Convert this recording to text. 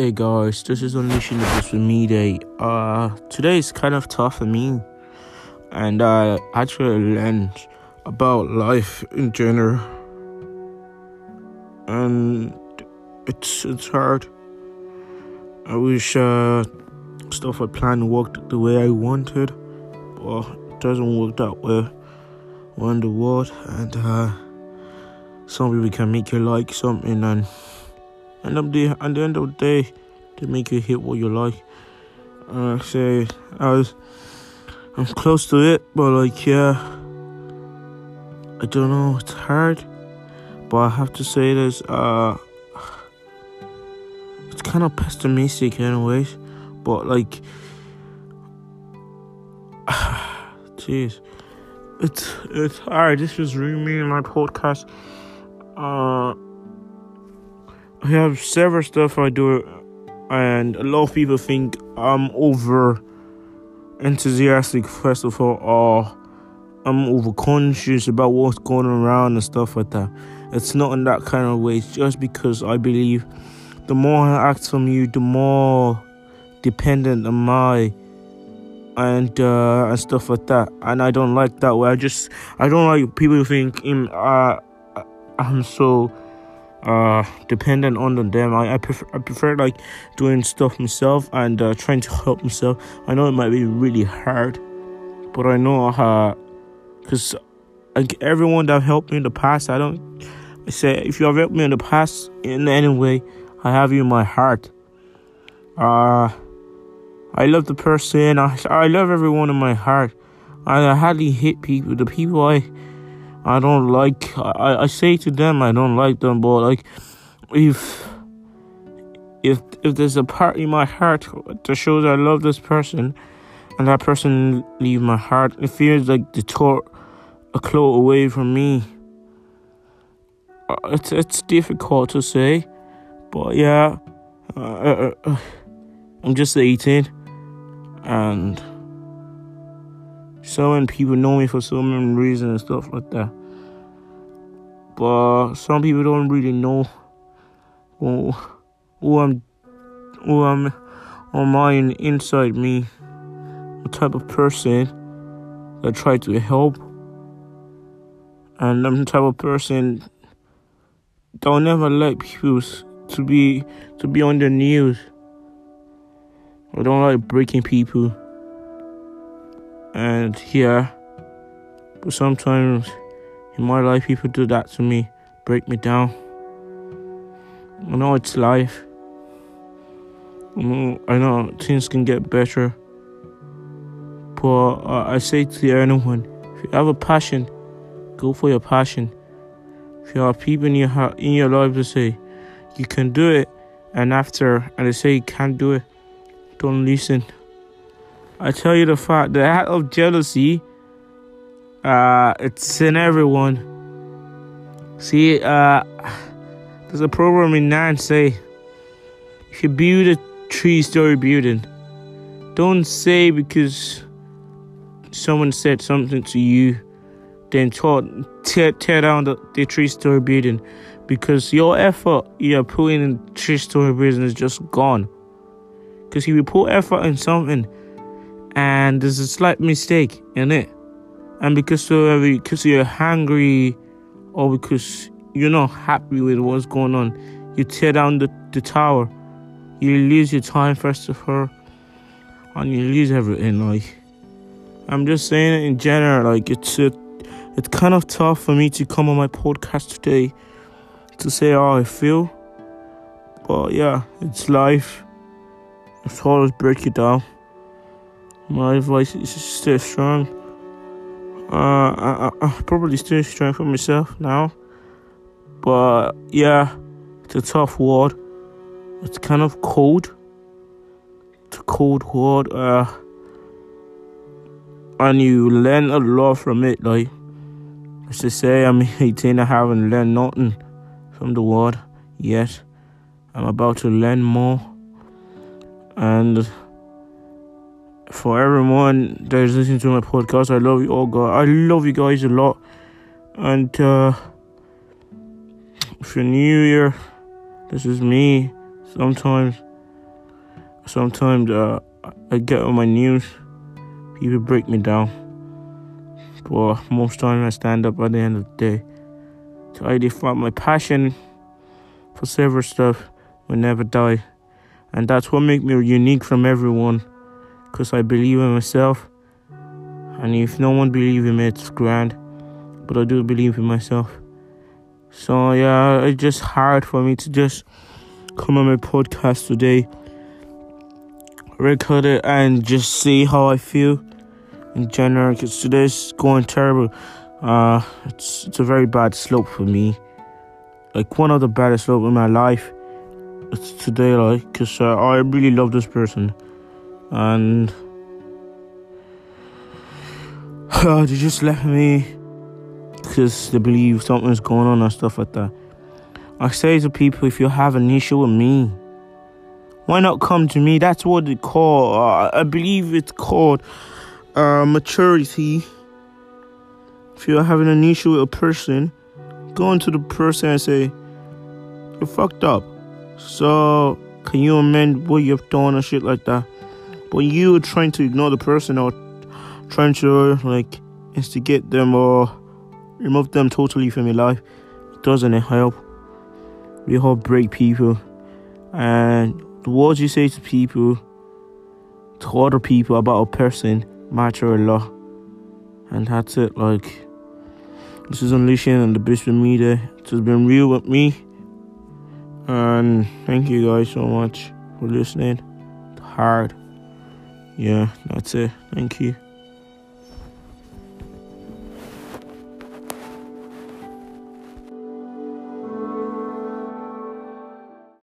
Hey guys, this is Unleashing the Beast with me day. Uh, today is kind of tough for me, and I actually learned about life in general, and it's it's hard. I wish uh, stuff I planned worked the way I wanted, but it doesn't work that way. We're the world, and uh, some people can make you like something and end up the at the end of the day they make you hit what you like. And I say I was I'm close to it, but like yeah, I don't know. It's hard, but I have to say this. Uh, it's kind of pessimistic, anyways. But like, jeez, it's it's hard. This was really my podcast. Uh. I have several stuff I do, and a lot of people think I'm over enthusiastic, first of all, or I'm over conscious about what's going around and stuff like that. It's not in that kind of way, it's just because I believe the more I act from you, the more dependent am I and uh, and stuff like that. And I don't like that way. I just I don't like people think uh, I'm so uh dependent on them. I, I prefer i prefer like doing stuff myself and uh, trying to help myself. I know it might be really hard but i know uh because like everyone that helped me in the past i don't i say if you have helped me in the past in any way i have you in my heart. Uh i love the person. I, I love everyone in my heart. I, I hardly hate people. The people i I don't like. I, I say to them I don't like them, but like if if if there's a part in my heart that shows I love this person, and that person leave my heart, it feels like they tore a claw away from me. Uh, it's it's difficult to say, but yeah, uh, uh, uh I'm just 18, and so many people know me for so many reasons and stuff like that. But some people don't really know who, who I'm who I'm on my inside me. The type of person that try to help. And I'm the type of person don't never like people to be to be on the news. I don't like breaking people and yeah but sometimes in my life, people do that to me, break me down. I know it's life. I know, I know things can get better. But uh, I say to anyone, if you have a passion, go for your passion. If you have people in your heart, in your life to say you can do it, and after and they say you can't do it, don't listen. I tell you the fact, the act of jealousy uh, it's in everyone. See, uh, there's a program in nine say if you build a three-story building, don't say because someone said something to you, then tear, tear down the, the three-story building because your effort you're putting in three-story building is just gone. Because if you put effort in something and there's a slight mistake in it, and because so uh, because you're hungry or because you're not happy with what's going on, you tear down the, the tower. You lose your time first of all, and you lose everything. Like I'm just saying it in general. Like it's a, it's kind of tough for me to come on my podcast today to say how I feel. But yeah, it's life. It's always break you down. My voice is still strong uh, I, I, I probably still strong for myself now. But yeah, it's a tough word. It's kind of cold. It's a cold word. Uh, and you learn a lot from it. Like, as to say, I'm 18, I haven't learned nothing from the word yet. I'm about to learn more. And for everyone that is listening to my podcast. I love you all, guys. I love you guys a lot. And uh, if you're new here, this is me. Sometimes sometimes uh, I get on my news, people break me down. But most times I stand up at the end of the day So I identify my passion for several stuff will never die. And that's what makes me unique from everyone. Because I believe in myself. And if no one believes in me, it's grand. But I do believe in myself. So yeah, it's just hard for me to just come on my podcast today, record it, and just see how I feel in general. Because today's going terrible. Uh, it's it's a very bad slope for me. Like one of the baddest slope in my life. It's today, like, cause uh, I really love this person, and uh, they just left me because they believe something's going on and stuff like that. I say to people, if you have an issue with me, why not come to me? That's what they call. Uh, I believe it's called uh, maturity. If you're having an issue with a person, go into the person and say, "You're fucked up." So can you amend what you've done and shit like that? But you trying to ignore the person or trying to like instigate them or remove them totally from your life, it doesn't help. We all break people, and the words you say to people, to other people about a person, matter a lot. And that's it. Like, this is Unleashing and the Bishop Media. It has been real with me. And thank you guys so much for listening. It's hard. Yeah, that's it. Thank you.